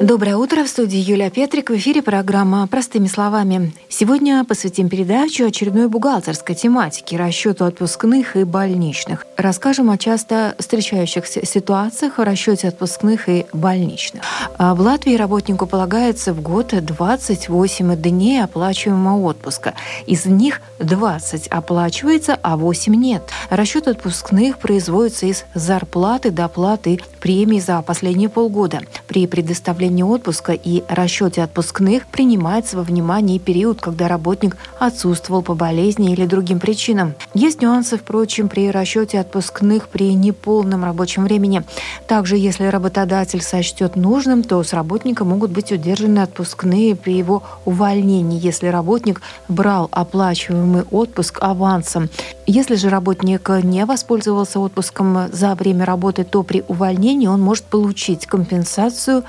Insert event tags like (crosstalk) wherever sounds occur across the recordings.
Доброе утро. В студии Юлия Петрик. В эфире программа «Простыми словами». Сегодня посвятим передачу очередной бухгалтерской тематике – расчету отпускных и больничных. Расскажем о часто встречающихся ситуациях в расчете отпускных и больничных. А в Латвии работнику полагается в год 28 дней оплачиваемого отпуска. Из них 20 оплачивается, а 8 нет. Расчет отпускных производится из зарплаты, доплаты, премий за последние полгода. При предоставлении предоставлении отпуска и расчете отпускных принимается во внимание период, когда работник отсутствовал по болезни или другим причинам. Есть нюансы, впрочем, при расчете отпускных при неполном рабочем времени. Также, если работодатель сочтет нужным, то с работника могут быть удержаны отпускные при его увольнении, если работник брал оплачиваемый отпуск авансом. Если же работник не воспользовался отпуском за время работы, то при увольнении он может получить компенсацию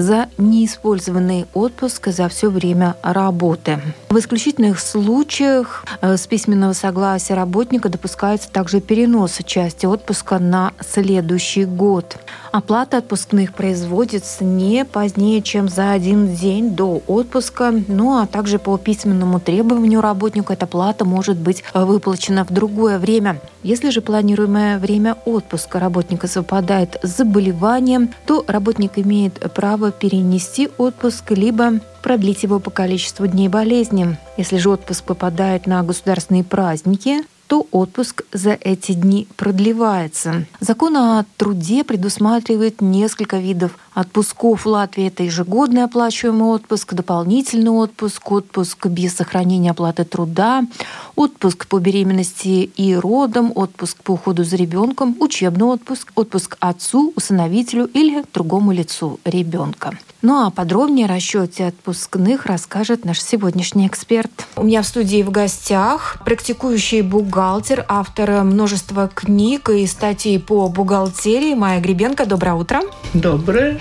за неиспользованный отпуск за все время работы. В исключительных случаях э, с письменного согласия работника допускается также перенос части отпуска на следующий год. Оплата отпускных производится не позднее, чем за один день до отпуска, ну а также по письменному требованию работника эта плата может быть выплачена в другое время. Если же планируемое время отпуска работника совпадает с заболеванием, то работник имеет право перенести отпуск либо продлить его по количеству дней болезни. Если же отпуск попадает на государственные праздники, то отпуск за эти дни продлевается. Закон о труде предусматривает несколько видов отпусков в Латвии. Это ежегодный оплачиваемый отпуск, дополнительный отпуск, отпуск без сохранения оплаты труда, отпуск по беременности и родам, отпуск по уходу за ребенком, учебный отпуск, отпуск отцу, усыновителю или другому лицу ребенка. Ну а подробнее о расчете отпускных расскажет наш сегодняшний эксперт. У меня в студии в гостях практикующий бухгалтер, автор множества книг и статей по бухгалтерии Майя Гребенко. Доброе утро. Доброе.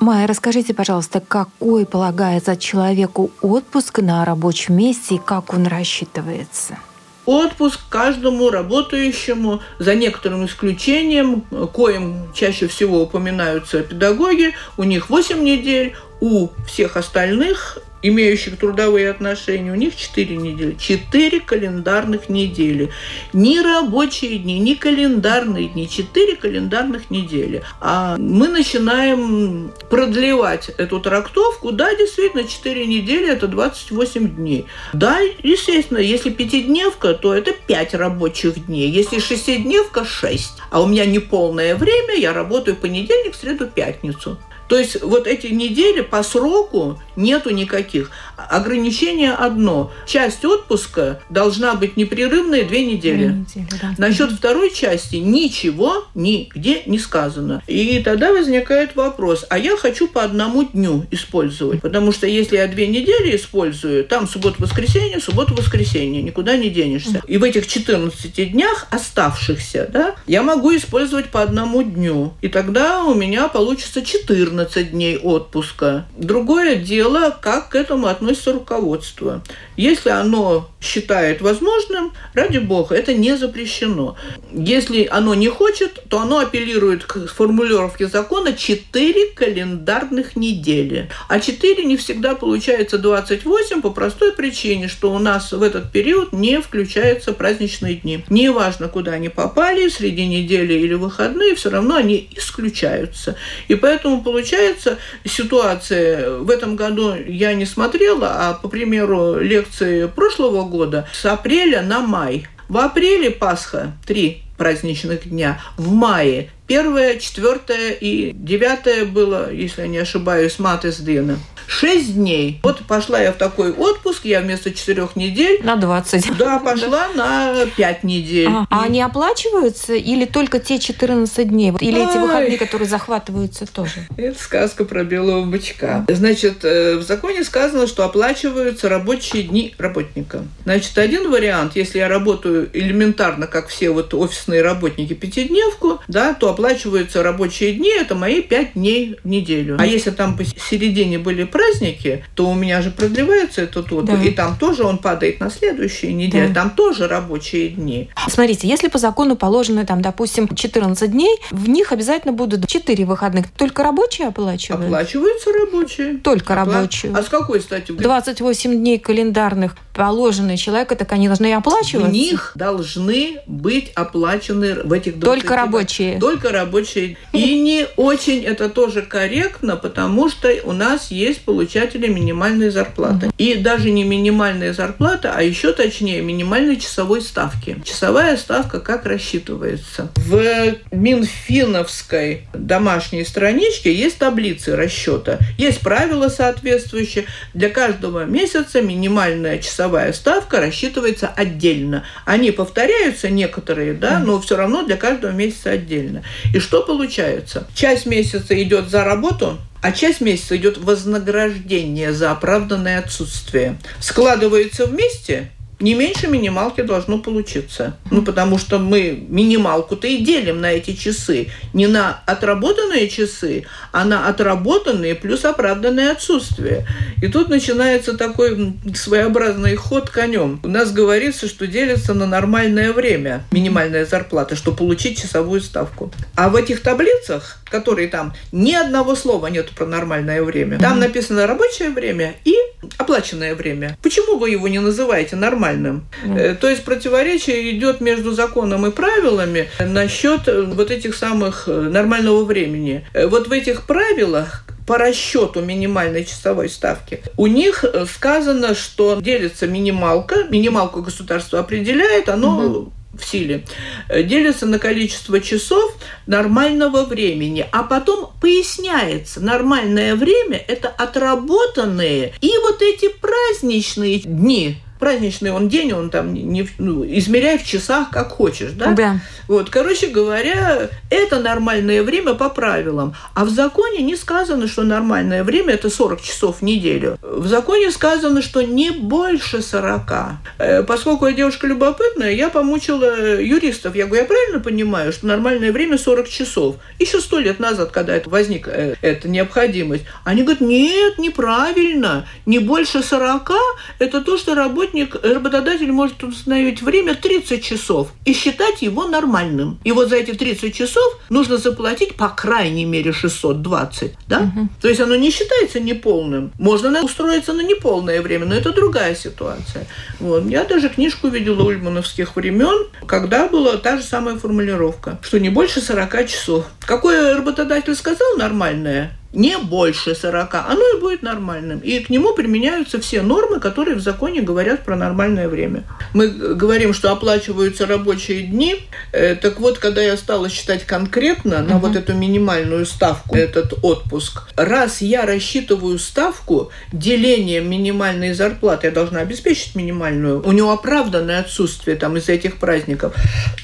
Майя, расскажите, пожалуйста, какой полагается человеку отпуск на рабочем месте и как он рассчитывается? Отпуск каждому работающему, за некоторым исключением, коим чаще всего упоминаются педагоги, у них 8 недель, у всех остальных имеющих трудовые отношения, у них 4 недели. 4 календарных недели. Ни рабочие дни, ни календарные дни. 4 календарных недели. А мы начинаем продлевать эту трактовку. Да, действительно, 4 недели – это 28 дней. Да, естественно, если пятидневка, то это 5 рабочих дней. Если шестидневка – 6. А у меня не полное время, я работаю понедельник, среду, пятницу. То есть вот эти недели по сроку нету никаких. Ограничение одно. Часть отпуска должна быть непрерывная две недели. Две недели да. Насчет второй части ничего нигде не сказано. И тогда возникает вопрос, а я хочу по одному дню использовать. Потому что если я две недели использую, там суббота-воскресенье, суббота-воскресенье, никуда не денешься. И в этих 14 днях оставшихся, да, я могу использовать по одному дню. И тогда у меня получится 14 14 дней отпуска. Другое дело, как к этому относится руководство. Если оно считает возможным, ради бога, это не запрещено. Если оно не хочет, то оно апеллирует к формулировке закона 4 календарных недели. А 4 не всегда получается 28 по простой причине, что у нас в этот период не включаются праздничные дни. Неважно, куда они попали, среди недели или выходные, все равно они исключаются. И поэтому получается ситуация, в этом году я не смотрела, а по примеру лекции прошлого года, с апреля на май. В апреле Пасха, три праздничных дня. В мае первое, четвертое и девятое было, если я не ошибаюсь, мат из Дына. Шесть дней. Вот пошла я в такой отпуск, я вместо четырех недель... На 20. Да, пошла на пять недель. А, а они оплачиваются или только те 14 дней? Или Ой. эти выходные, которые захватываются тоже? Это сказка про белого бычка. Значит, э, в законе сказано, что оплачиваются рабочие дни работника. Значит, один вариант, если я работаю элементарно, как все вот офисные работники, пятидневку, да, то оплачиваются рабочие дни, это мои пять дней в неделю. А если там посередине были праздники, то у меня же продлевается этот отпуск, да. и там тоже он падает на следующие недели, да. там тоже рабочие дни. Смотрите, если по закону положено, там, допустим, 14 дней, в них обязательно будут 4 выходных. Только рабочие оплачивают? Оплачиваются рабочие. Только Опла... рабочие. А с какой стати? 28 дней календарных положенные человека, так они должны оплачиваться? В них должны быть оплачены в этих 20 Только рабочие? Только рабочие. И не очень это тоже корректно, потому что у нас есть получатели минимальной зарплаты. И даже не минимальная зарплата, а еще точнее минимальной часовой ставки. Часовая ставка как рассчитывается? В Минфиновской домашней страничке есть таблицы расчета. Есть правила соответствующие. Для каждого месяца минимальная часовая ставка рассчитывается отдельно. Они повторяются некоторые, да, но все равно для каждого месяца отдельно. И что получается? Часть месяца идет за работу, а часть месяца идет вознаграждение за оправданное отсутствие. Складывается вместе – не меньше минималки должно получиться. Ну, потому что мы минималку-то и делим на эти часы. Не на отработанные часы, а на отработанные плюс оправданное отсутствие. И тут начинается такой своеобразный ход конем. У нас говорится, что делится на нормальное время минимальная зарплата, чтобы получить часовую ставку. А в этих таблицах, которые там, ни одного слова нет про нормальное время. Там написано рабочее время и оплаченное время. Почему вы его не называете нормальным? Mm. То есть противоречие идет между законом и правилами насчет э, вот этих самых э, нормального времени. Вот в этих правилах по расчету минимальной часовой ставки, у них сказано, что делится минималка, минималку государство определяет, оно угу в силе, делится на количество часов нормального времени, а потом поясняется, нормальное время – это отработанные и вот эти праздничные дни, праздничный он день, он там не, ну, измеряй в часах, как хочешь, да? Да. Вот, короче говоря, это нормальное время по правилам. А в законе не сказано, что нормальное время – это 40 часов в неделю. В законе сказано, что не больше 40. Э, поскольку я девушка любопытная, я помучила юристов. Я говорю, я правильно понимаю, что нормальное время 40 часов? Еще сто лет назад, когда это возник, э, эта необходимость. Они говорят, нет, неправильно. Не больше 40 – это то, что работник работник, работодатель может установить время 30 часов и считать его нормальным. И вот за эти 30 часов нужно заплатить по крайней мере 620, да? Угу. То есть оно не считается неполным. Можно устроиться на неполное время, но это другая ситуация. Вот. Я даже книжку видела ульмановских времен, когда была та же самая формулировка, что не больше 40 часов. Какой работодатель сказал нормальное? Не больше 40, оно и будет нормальным. И к нему применяются все нормы, которые в законе говорят про нормальное время. Мы говорим, что оплачиваются рабочие дни. Э, так вот, когда я стала считать конкретно на угу. вот эту минимальную ставку, этот отпуск, раз я рассчитываю ставку делением минимальной зарплаты, я должна обеспечить минимальную, у него оправданное отсутствие там из этих праздников.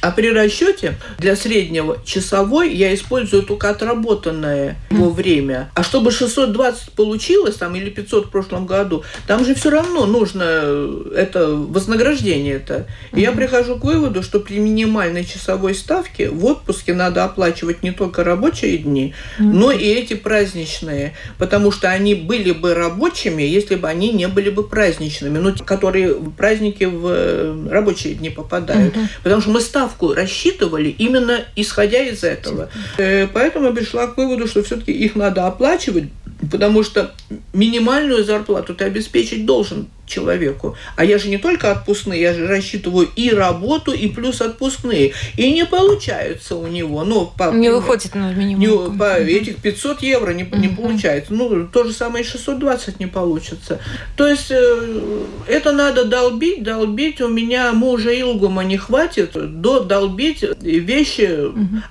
А при расчете для среднего часовой я использую только отработанное его время а чтобы 620 получилось, там, или 500 в прошлом году, там же все равно нужно э, это вознаграждение это. И mm-hmm. я прихожу к выводу, что при минимальной часовой ставке в отпуске надо оплачивать не только рабочие дни, mm-hmm. но и эти праздничные, потому что они были бы рабочими, если бы они не были бы праздничными, ну, которые праздники в э, рабочие дни попадают. Mm-hmm. Потому что мы ставку рассчитывали именно исходя из этого. Mm-hmm. Поэтому я пришла к выводу, что все-таки их надо оплачивать, потому что минимальную зарплату ты обеспечить должен человеку. А я же не только отпускные, я же рассчитываю и работу, и плюс отпускные. И не получается у него. Ну, по, не выходит на минимум. Не, по этих 500 евро не, не получается. Ну, то же самое и 620 не получится. То есть э, это надо долбить, долбить. У меня мужа Илгума не хватит, до долбить вещи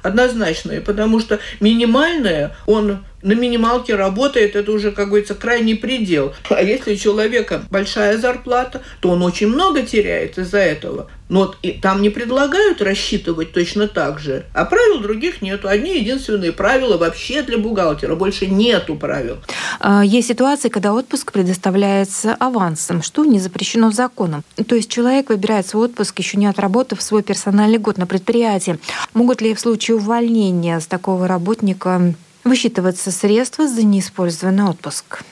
однозначные, потому что минимальное он на минималке работает, это уже, как говорится, крайний предел. А если у человека большая зарплата, то он очень много теряет из-за этого. Но там не предлагают рассчитывать точно так же, а правил других нету. Одни единственные правила вообще для бухгалтера, больше нету правил. А, есть ситуации, когда отпуск предоставляется авансом, что не запрещено законом. То есть человек выбирает свой отпуск, еще не отработав свой персональный год на предприятии. Могут ли в случае увольнения с такого работника высчитываться средства за неиспользованный отпуск?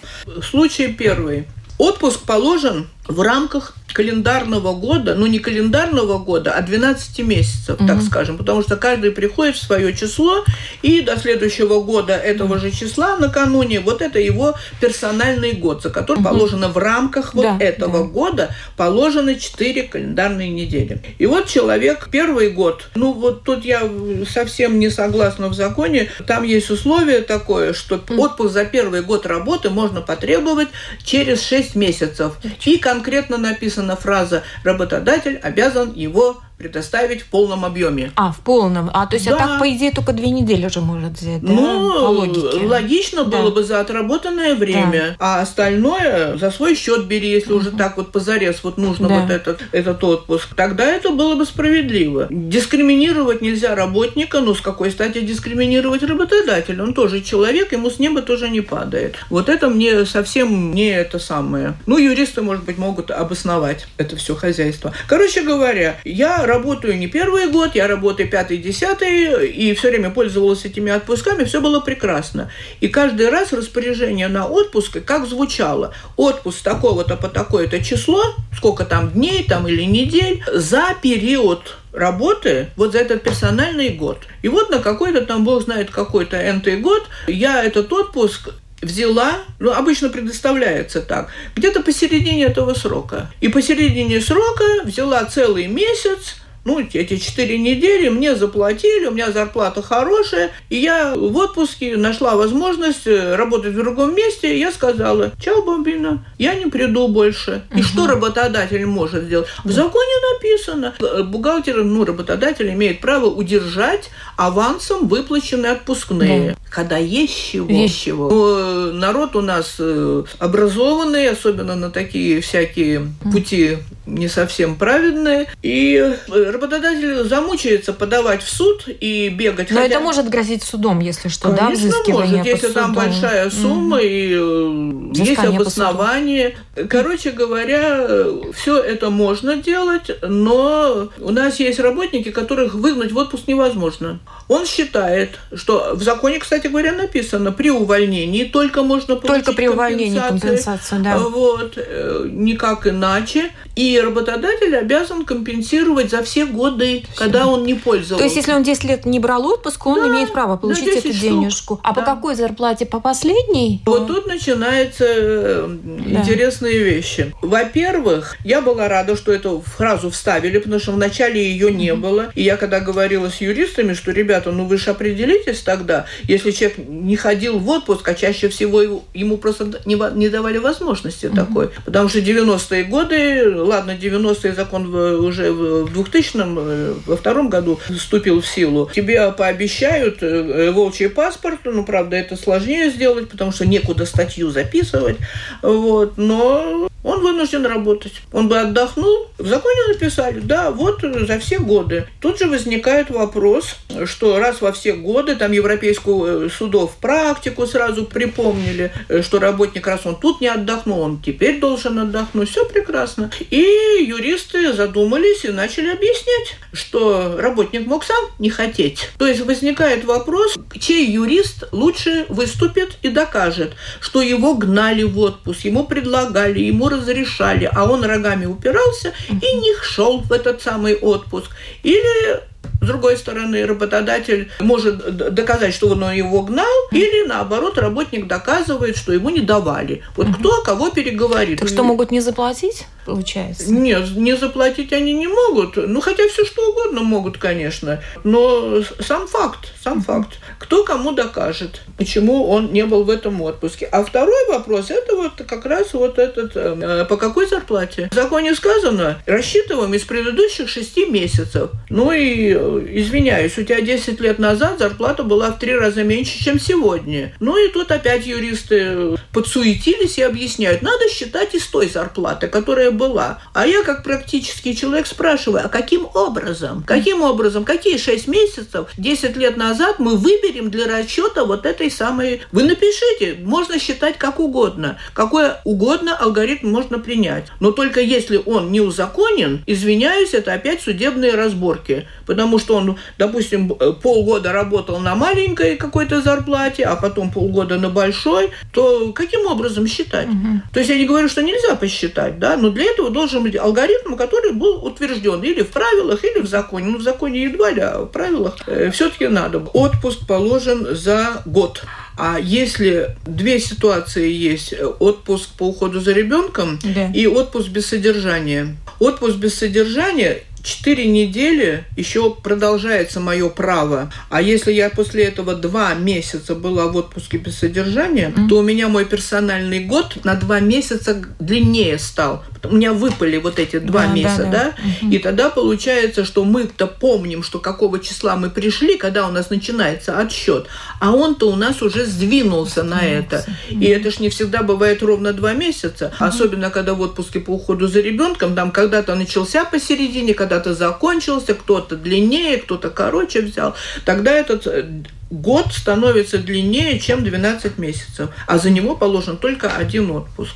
Случай первый. Отпуск положен в рамках календарного года, ну не календарного года, а 12 месяцев, mm-hmm. так скажем, потому что каждый приходит в свое число, и до следующего года этого mm-hmm. же числа накануне вот это его персональный год, за который mm-hmm. положено в рамках вот да, этого да. года положено 4 календарные недели. И вот человек первый год, ну вот тут я совсем не согласна в законе, там есть условие такое, что mm-hmm. отпуск за первый год работы можно потребовать через 6 месяцев. И конкретно написана фраза «работодатель обязан его предоставить в полном объеме. А, в полном. А, то есть, да. а так, по идее, только две недели уже может взять, да? Ну, по логике. логично да. было бы за отработанное время, да. а остальное за свой счет бери, если угу. уже так вот позарез вот нужно да. вот этот, этот отпуск. Тогда это было бы справедливо. Дискриминировать нельзя работника, ну, с какой стати дискриминировать работодателя? Он тоже человек, ему с неба тоже не падает. Вот это мне совсем не это самое. Ну, юристы, может быть, могут обосновать это все хозяйство. Короче говоря, я работаю не первый год, я работаю пятый, десятый, и все время пользовалась этими отпусками, все было прекрасно. И каждый раз распоряжение на отпуск, как звучало, отпуск такого-то по такое-то число, сколько там дней там или недель, за период работы вот за этот персональный год. И вот на какой-то там, бог знает, какой-то энтый год я этот отпуск взяла, ну, обычно предоставляется так, где-то посередине этого срока. И посередине срока взяла целый месяц, ну, эти четыре недели мне заплатили, у меня зарплата хорошая, и я в отпуске нашла возможность э, работать в другом месте, и я сказала, чао, бомбина, я не приду больше. И угу. что работодатель может сделать? В законе написано, э, бухгалтер, ну, работодатель имеет право удержать авансом выплаченные отпускные. Да. Когда есть чего. Есть чего. Но народ у нас э, образованный, особенно на такие всякие пути не совсем праведные, и работодатель замучается подавать в суд и бегать. Но хотя... это может грозить судом, если что, Конечно, да, взыскивание может, если там большая сумма mm и э, есть обоснование. Короче говоря, все это можно делать, но у нас есть работники, которых выгнать в отпуск невозможно. Он считает, что в законе, кстати говоря, написано, при увольнении только можно получить Только при увольнении компенсацию, да. Вот, э, никак иначе. И работодатель обязан компенсировать за все годы, когда он не пользовался. То есть, если он 10 лет не брал отпуск, он да, имеет право получить эту штук. денежку. А да. по какой зарплате? По последней? Вот тут начинаются э, да. интересные вещи. Во-первых, я была рада, что эту фразу вставили, потому что вначале ее не было. И я когда говорила с юристами, что, ребята, ну вы же определитесь тогда, если человек не ходил в отпуск, а чаще всего ему просто не, не давали возможности такой. Потому что 90-е годы, ладно, 90-е закон уже в 2000-м, э, во втором году вступил в силу. Тебе пообещают э, волчий паспорт, ну, правда, это сложнее сделать, потому что некуда статью записывать, вот, но он вынужден работать. Он бы отдохнул. В законе написали, да, вот за все годы. Тут же возникает вопрос, что раз во все годы, там Европейскую э, судов практику сразу припомнили, э, что работник, раз он тут не отдохнул, он теперь должен отдохнуть. Все прекрасно. И юристы задумались и начали объяснять, что работник мог сам не хотеть. То есть возникает вопрос, чей юрист лучше выступит и докажет, что его гнали в отпуск, ему предлагали, ему разрешали, а он рогами упирался и не шел в этот самый отпуск. Или с другой стороны, работодатель может доказать, что он его гнал, или наоборот, работник доказывает, что ему не давали. Вот кто кого переговорит. Так что могут не заплатить? Получается? Нет, не заплатить они не могут. Ну, хотя все что угодно могут, конечно. Но сам факт, сам факт. Кто кому докажет, почему он не был в этом отпуске. А второй вопрос, это вот как раз вот этот, э, по какой зарплате? В законе сказано, рассчитываем из предыдущих шести месяцев. Ну и, э, извиняюсь, у тебя 10 лет назад зарплата была в три раза меньше, чем сегодня. Ну и тут опять юристы подсуетились и объясняют, надо считать из той зарплаты, которая была. А я как практический человек спрашиваю, а каким образом? Каким образом? Какие 6 месяцев, 10 лет назад мы выберем для расчета вот этой самой... Вы напишите, можно считать как угодно. Какой угодно алгоритм можно принять. Но только если он не узаконен, извиняюсь, это опять судебные разборки. Потому что он, допустим, полгода работал на маленькой какой-то зарплате, а потом полгода на большой, то каким образом считать? Угу. То есть я не говорю, что нельзя посчитать, да, но для этого должен быть алгоритм, который был утвержден или в правилах, или в законе. Ну, в законе едва ли, а в правилах э, все-таки надо. Отпуск положен за год. А если две ситуации есть, отпуск по уходу за ребенком да. и отпуск без содержания. Отпуск без содержания Четыре недели еще продолжается мое право. А если я после этого два месяца была в отпуске без содержания, mm-hmm. то у меня мой персональный год на два месяца длиннее стал. У меня выпали вот эти два да, месяца, да? да? Угу. И тогда получается, что мы-то помним, что какого числа мы пришли, когда у нас начинается отсчет, а он-то у нас уже сдвинулся, на это. Угу. И это ж не всегда бывает ровно два месяца, угу. особенно когда в отпуске по уходу за ребенком, там когда-то начался посередине, когда-то закончился, кто-то длиннее, кто-то короче взял. Тогда этот э, год становится длиннее, чем 12 месяцев, а за него положен только один отпуск.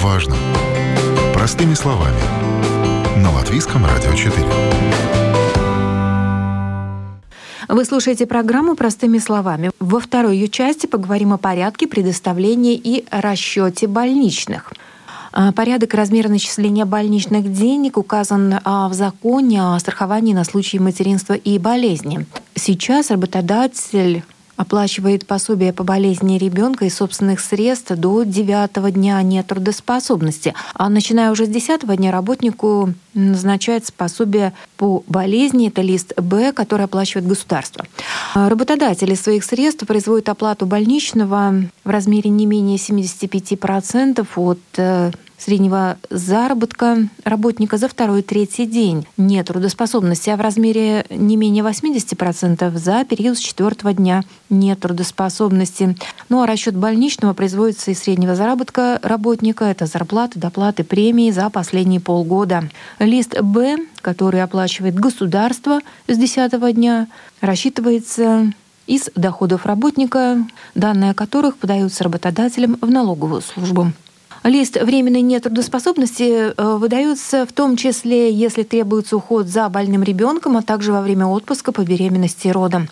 важном. Простыми словами. На Латвийском радио 4. Вы слушаете программу «Простыми словами». Во второй ее части поговорим о порядке предоставления и расчете больничных. А, порядок и размер начисления больничных денег указан а, в законе о страховании на случай материнства и болезни. Сейчас работодатель оплачивает пособие по болезни ребенка из собственных средств до 9 дня нетрудоспособности. А начиная уже с 10 дня работнику назначается пособие по болезни, это лист Б, который оплачивает государство. Работодатели своих средств производят оплату больничного в размере не менее 75% от э, среднего заработка работника за второй и третий день нет трудоспособности, а в размере не менее 80% за период с четвертого дня нет трудоспособности. Ну а расчет больничного производится из среднего заработка работника. Это зарплаты, доплаты, премии за последние полгода. Лист Б, который оплачивает государство с 10 дня, рассчитывается из доходов работника, данные о которых подаются работодателям в налоговую службу. Лист временной нетрудоспособности э, выдается в том числе, если требуется уход за больным ребенком, а также во время отпуска по беременности и родам.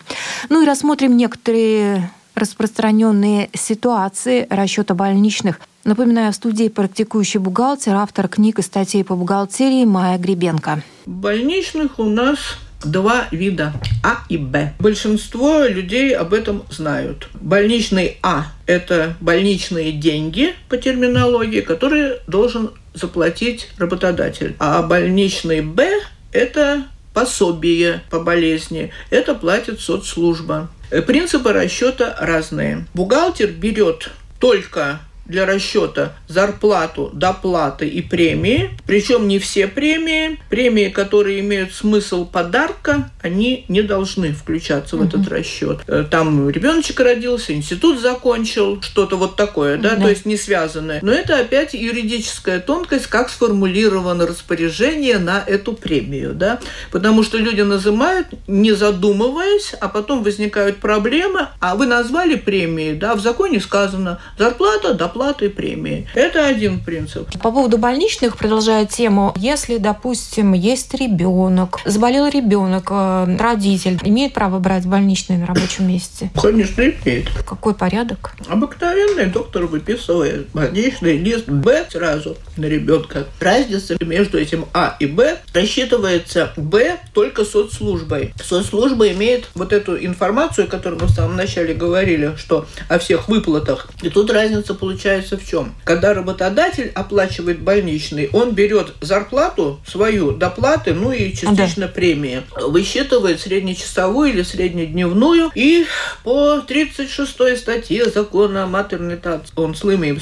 Ну и рассмотрим некоторые распространенные ситуации расчета больничных. Напоминаю, в студии практикующий бухгалтер, автор книг и статей по бухгалтерии Майя Гребенко. Больничных у нас два вида А и Б. Большинство людей об этом знают. Больничный А – это больничные деньги по терминологии, которые должен заплатить работодатель. А больничный Б – это пособие по болезни. Это платит соцслужба. Принципы расчета разные. Бухгалтер берет только для расчета зарплату, доплаты и премии. Причем не все премии. Премии, которые имеют смысл подарка, они не должны включаться угу. в этот расчет. Э, там ребеночек родился, институт закончил, что-то вот такое, да, да, то есть не связанное. Но это опять юридическая тонкость, как сформулировано распоряжение на эту премию, да, потому что люди называют, не задумываясь, а потом возникают проблемы, а вы назвали премии, да, в законе сказано зарплата, доплата, оплаты премии. Это один принцип. По поводу больничных, продолжая тему, если, допустим, есть ребенок, заболел ребенок, э, родитель, имеет право брать больничные на рабочем месте? Конечно, имеет. Какой порядок? Обыкновенный доктор выписывает больничный лист Б сразу на ребенка. Разница между этим А и Б рассчитывается Б только соцслужбой. Соцслужба имеет вот эту информацию, о которой мы в самом начале говорили, что о всех выплатах. И тут разница получается в чем? Когда работодатель оплачивает больничный, он берет зарплату свою, доплаты, ну и частично да. премии, высчитывает среднечасовую или среднедневную, и по 36 статье закона о матернитации он слымы и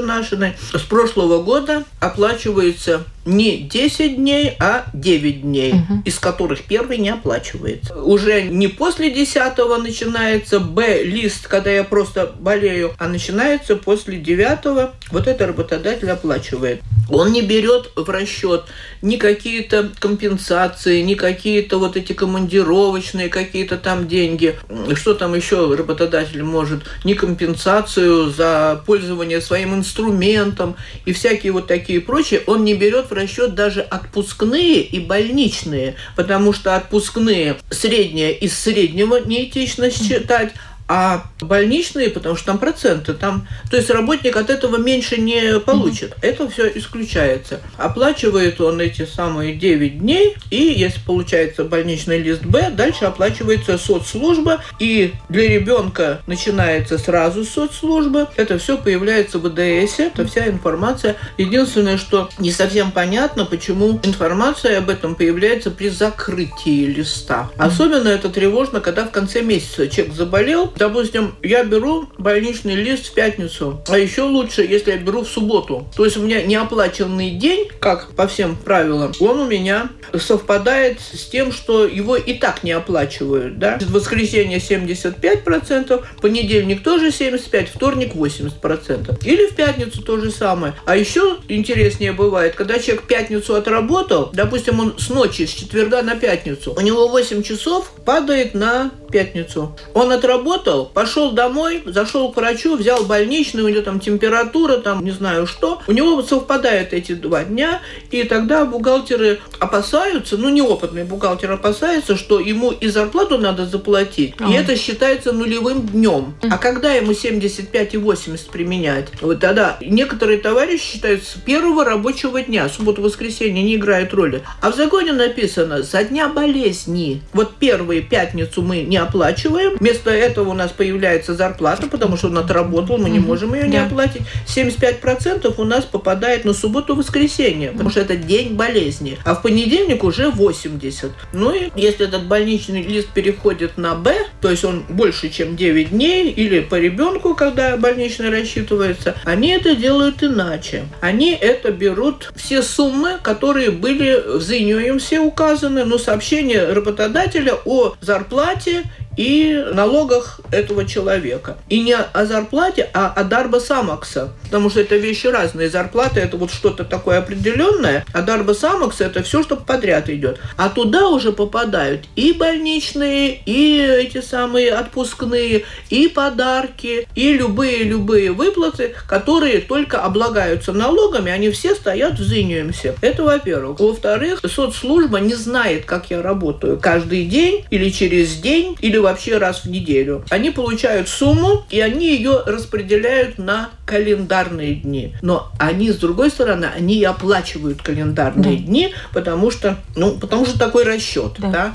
нашины с прошлого года оплачивается не 10 дней, а 9 дней, угу. из которых первый не оплачивается. Уже не после 10 начинается Б-лист, когда я просто болею, а начинается после 9. Вот это работодатель оплачивает. Он не берет в расчет ни какие-то компенсации, ни какие-то вот эти командировочные какие-то там деньги. Что там еще работодатель может? Ни компенсацию за пользование своим инструментом и всякие вот такие прочие. Он не берет в расчет даже отпускные и больничные, потому что отпускные среднее из среднего неэтично считать, а больничные, потому что там проценты, там, то есть работник от этого меньше не получит. Mm-hmm. Это все исключается. Оплачивает он эти самые 9 дней, и если получается больничный лист Б, дальше оплачивается соцслужба, и для ребенка начинается сразу соцслужба. Это все появляется в ВДС, это вся информация. Единственное, что не совсем понятно, почему информация об этом появляется при закрытии листа. Особенно это тревожно, когда в конце месяца человек заболел, Допустим, я беру больничный лист в пятницу, а еще лучше, если я беру в субботу. То есть у меня неоплаченный день, как по всем правилам, он у меня совпадает с тем, что его и так не оплачивают. Да? В воскресенье 75%, понедельник тоже 75%, вторник 80%. Или в пятницу то же самое. А еще интереснее бывает, когда человек пятницу отработал, допустим, он с ночи, с четверга на пятницу, у него 8 часов падает на пятницу. Он отработал, пошел домой, зашел к врачу, взял больничный, у него там температура, там не знаю что. У него совпадают эти два дня, и тогда бухгалтеры опасаются, ну неопытный бухгалтер опасается, что ему и зарплату надо заплатить, ага. и это считается нулевым днем. А когда ему 75 и 80 применять? Вот тогда некоторые товарищи считают с первого рабочего дня, суббота-воскресенье не играет роли. А в законе написано, за дня болезни. Вот первые пятницу мы не оплачиваем. Вместо этого у нас появляется зарплата, потому что он отработал, мы не можем ее не оплатить. 75% у нас попадает на субботу-воскресенье, потому что это день болезни. А в понедельник уже 80. Ну и если этот больничный лист переходит на Б, то есть он больше, чем 9 дней, или по ребенку, когда больничный рассчитывается, они это делают иначе. Они это берут все суммы, которые были в ЗИНЮ все указаны, но сообщение работодателя о зарплате и налогах этого человека. И не о зарплате, а о дарба самокса. Потому что это вещи разные. Зарплата это вот что-то такое определенное, а дарба самокса это все, что подряд идет. А туда уже попадают и больничные, и эти самые отпускные, и подарки, и любые-любые выплаты, которые только облагаются налогами, они все стоят в Зиниумсе. Это во-первых. Во-вторых, соцслужба не знает, как я работаю каждый день или через день, или вообще раз в неделю. Они получают сумму, и они ее распределяют на календарные дни. Но они, с другой стороны, они и оплачивают календарные да. дни, потому что, ну, потому что такой расчет. Да. Да?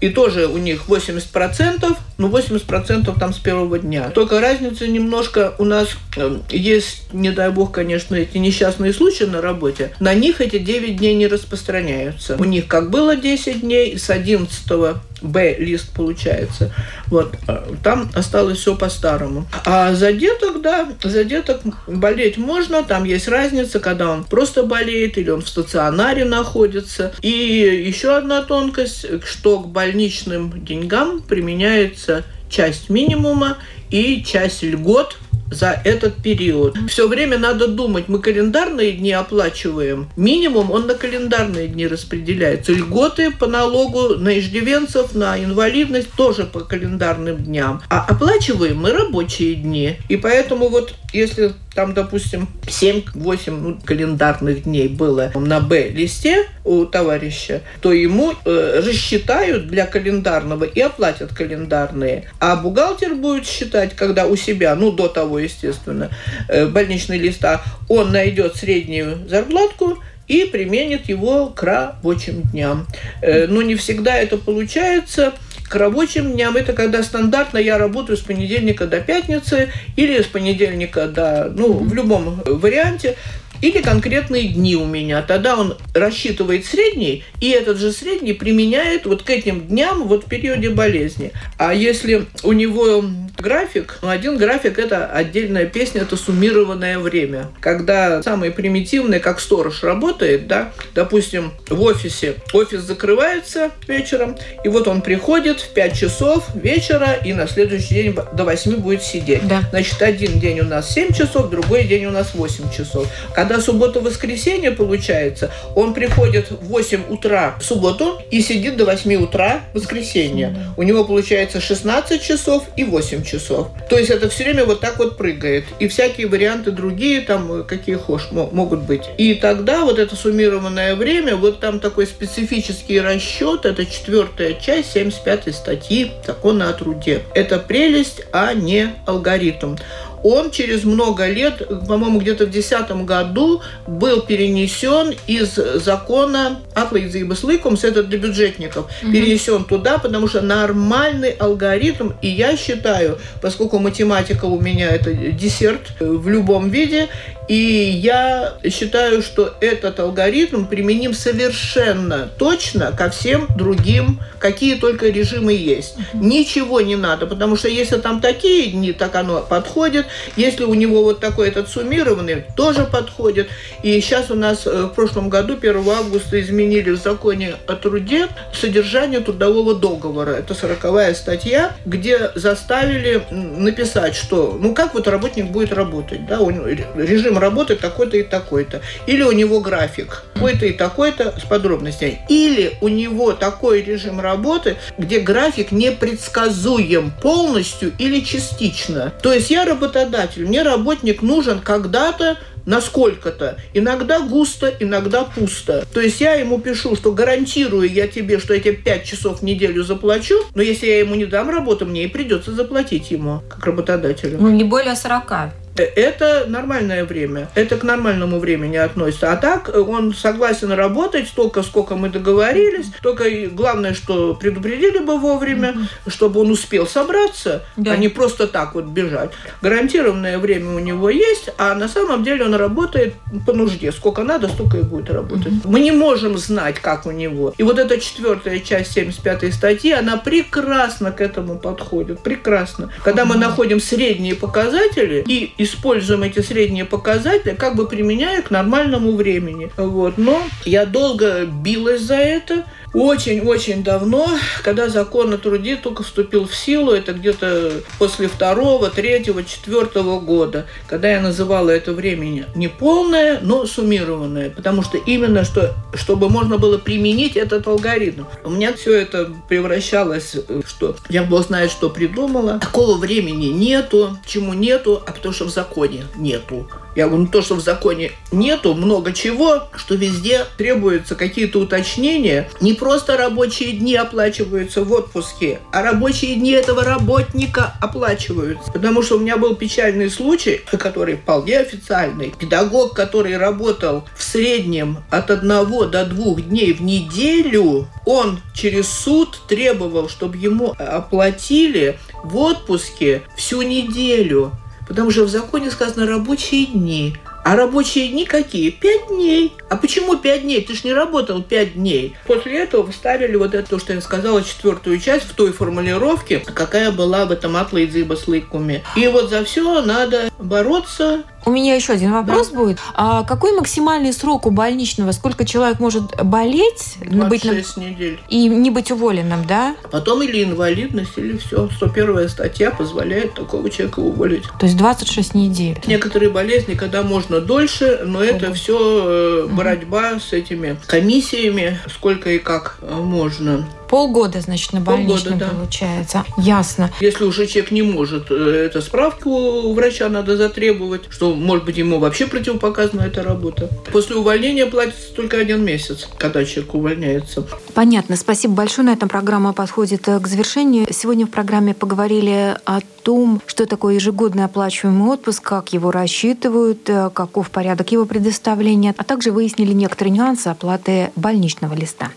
И тоже у них 80%, ну 80% там с первого дня. Только разница немножко у нас э, есть, не дай бог, конечно, эти несчастные случаи на работе. На них эти 9 дней не распространяются. У них как было 10 дней, с 11 Б-лист получается. Вот. А там осталось все по-старому. А за деток, да, за деток болеть можно. Там есть разница, когда он просто болеет или он в стационаре находится. И еще одна тонкость, что к больничным деньгам применяется часть минимума и часть льгот – за этот период. Все время надо думать, мы календарные дни оплачиваем. Минимум он на календарные дни распределяется. Льготы по налогу на иждивенцев, на инвалидность тоже по календарным дням. А оплачиваем мы рабочие дни. И поэтому вот если там, допустим, 7-8 ну, календарных дней было на Б-листе у товарища, то ему э, рассчитают для календарного и оплатят календарные. А бухгалтер будет считать, когда у себя, ну, до того, естественно, э, больничные листа, он найдет среднюю зарплатку, и применит его к рабочим дням. Э, но не всегда это получается к рабочим дням это когда стандартно я работаю с понедельника до пятницы или с понедельника до, ну, в любом варианте или конкретные дни у меня. Тогда он рассчитывает средний, и этот же средний применяет вот к этим дням вот в периоде болезни. А если у него график, ну, один график – это отдельная песня, это суммированное время. Когда самое примитивное, как сторож работает, да, допустим, в офисе, офис закрывается вечером, и вот он приходит в 5 часов вечера, и на следующий день до 8 будет сидеть. Да. Значит, один день у нас 7 часов, другой день у нас 8 часов. Когда когда суббота-воскресенье получается, он приходит в 8 утра в субботу и сидит до 8 утра воскресенье. У него получается 16 часов и 8 часов. То есть это все время вот так вот прыгает. И всякие варианты другие там, какие хошь, могут быть. И тогда вот это суммированное время, вот там такой специфический расчет, это четвертая часть 75 статьи закона о труде. Это прелесть, а не алгоритм он через много лет, по-моему, где-то в 2010 году был перенесен из закона Атлайзибас Лыкумс, это для бюджетников, угу. перенесен туда, потому что нормальный алгоритм, и я считаю, поскольку математика у меня это десерт в любом виде, и я считаю, что этот алгоритм применим совершенно точно ко всем другим, какие только режимы есть. Ничего не надо, потому что если там такие дни, так оно подходит. Если у него вот такой этот суммированный, тоже подходит. И сейчас у нас э, в прошлом году, 1 августа, изменили в законе о труде содержание трудового договора. Это 40 статья, где заставили написать, что, ну как вот работник будет работать, да, режим работы такой-то и такой-то. Или у него график такой-то и такой-то с подробностями. Или у него такой режим работы, где график непредсказуем полностью или частично. То есть я работодатель, мне работник нужен когда-то насколько-то. Иногда густо, иногда пусто. То есть я ему пишу, что гарантирую я тебе, что тебе 5 часов в неделю заплачу, но если я ему не дам работу, мне и придется заплатить ему, как работодателю. Ну, не более 40. Э, это нормальное время. Это к нормальному времени относится. А так э, он согласен работать столько, сколько мы договорились. Только главное, что предупредили бы вовремя, чтобы он успел собраться, да. а не просто так вот бежать. Гарантированное время у него есть, а на самом деле он работает по нужде. Сколько надо, столько и будет работать. Мы не можем знать, как у него. И вот эта четвертая часть 75 статьи, она прекрасно к этому подходит. Прекрасно. Когда мы находим средние показатели и используем эти средние показатели, как бы применяя к нормальному времени. Вот. Но я долго билась за это, очень-очень давно, когда закон о труде только вступил в силу, это где-то после второго, третьего, четвертого года, когда я называла это время не полное, но суммированное, потому что именно что, чтобы можно было применить этот алгоритм. У меня все это превращалось, что я бог знает, что придумала. Такого времени нету, чему нету, а потому что в законе нету. Я говорю, ну то, что в законе нету много чего, что везде требуются какие-то уточнения. Не просто рабочие дни оплачиваются в отпуске, а рабочие дни этого работника оплачиваются. Потому что у меня был печальный случай, (laughs) который вполне официальный. Педагог, который работал в среднем от одного до двух дней в неделю, он через суд требовал, чтобы ему оплатили в отпуске всю неделю. Потому что в законе сказано рабочие дни. А рабочие дни какие? Пять дней. А почему пять дней? Ты ж не работал пять дней. После этого вставили вот это, то, что я сказала, четвертую часть в той формулировке, какая была в этом Атлайдзиба слыкуме. И вот за все надо бороться, у меня еще один вопрос да. будет. А какой максимальный срок у больничного? Сколько человек может болеть? 26 быть, недель. И не быть уволенным, да? Потом или инвалидность, или все. 101 статья позволяет такого человека уволить. То есть 26 недель. Некоторые болезни, когда можно дольше, но это Ого. все э, борьба угу. с этими комиссиями, сколько и как можно. Полгода, значит, на больничном Полгода, да. получается. Ясно. Если уже человек не может, э, это справку у врача надо затребовать, что, может быть, ему вообще противопоказана эта работа. После увольнения платится только один месяц, когда человек увольняется. Понятно. Спасибо большое. На этом программа подходит э, к завершению. Сегодня в программе поговорили о том, что такое ежегодный оплачиваемый отпуск, как его рассчитывают, э, каков порядок его предоставления, а также выяснили некоторые нюансы оплаты больничного листа.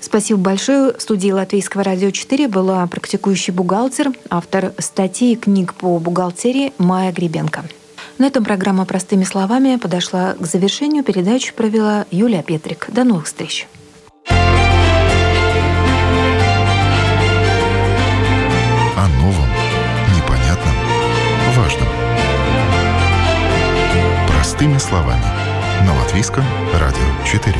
Спасибо большое. Студии Латвийского радио 4 была практикующий бухгалтер, автор статей и книг по бухгалтерии Майя Гребенко. На этом программа «Простыми словами» подошла к завершению. Передачу провела Юлия Петрик. До новых встреч. О новом, непонятном, важном. Простыми словами. На Латвийском радио 4.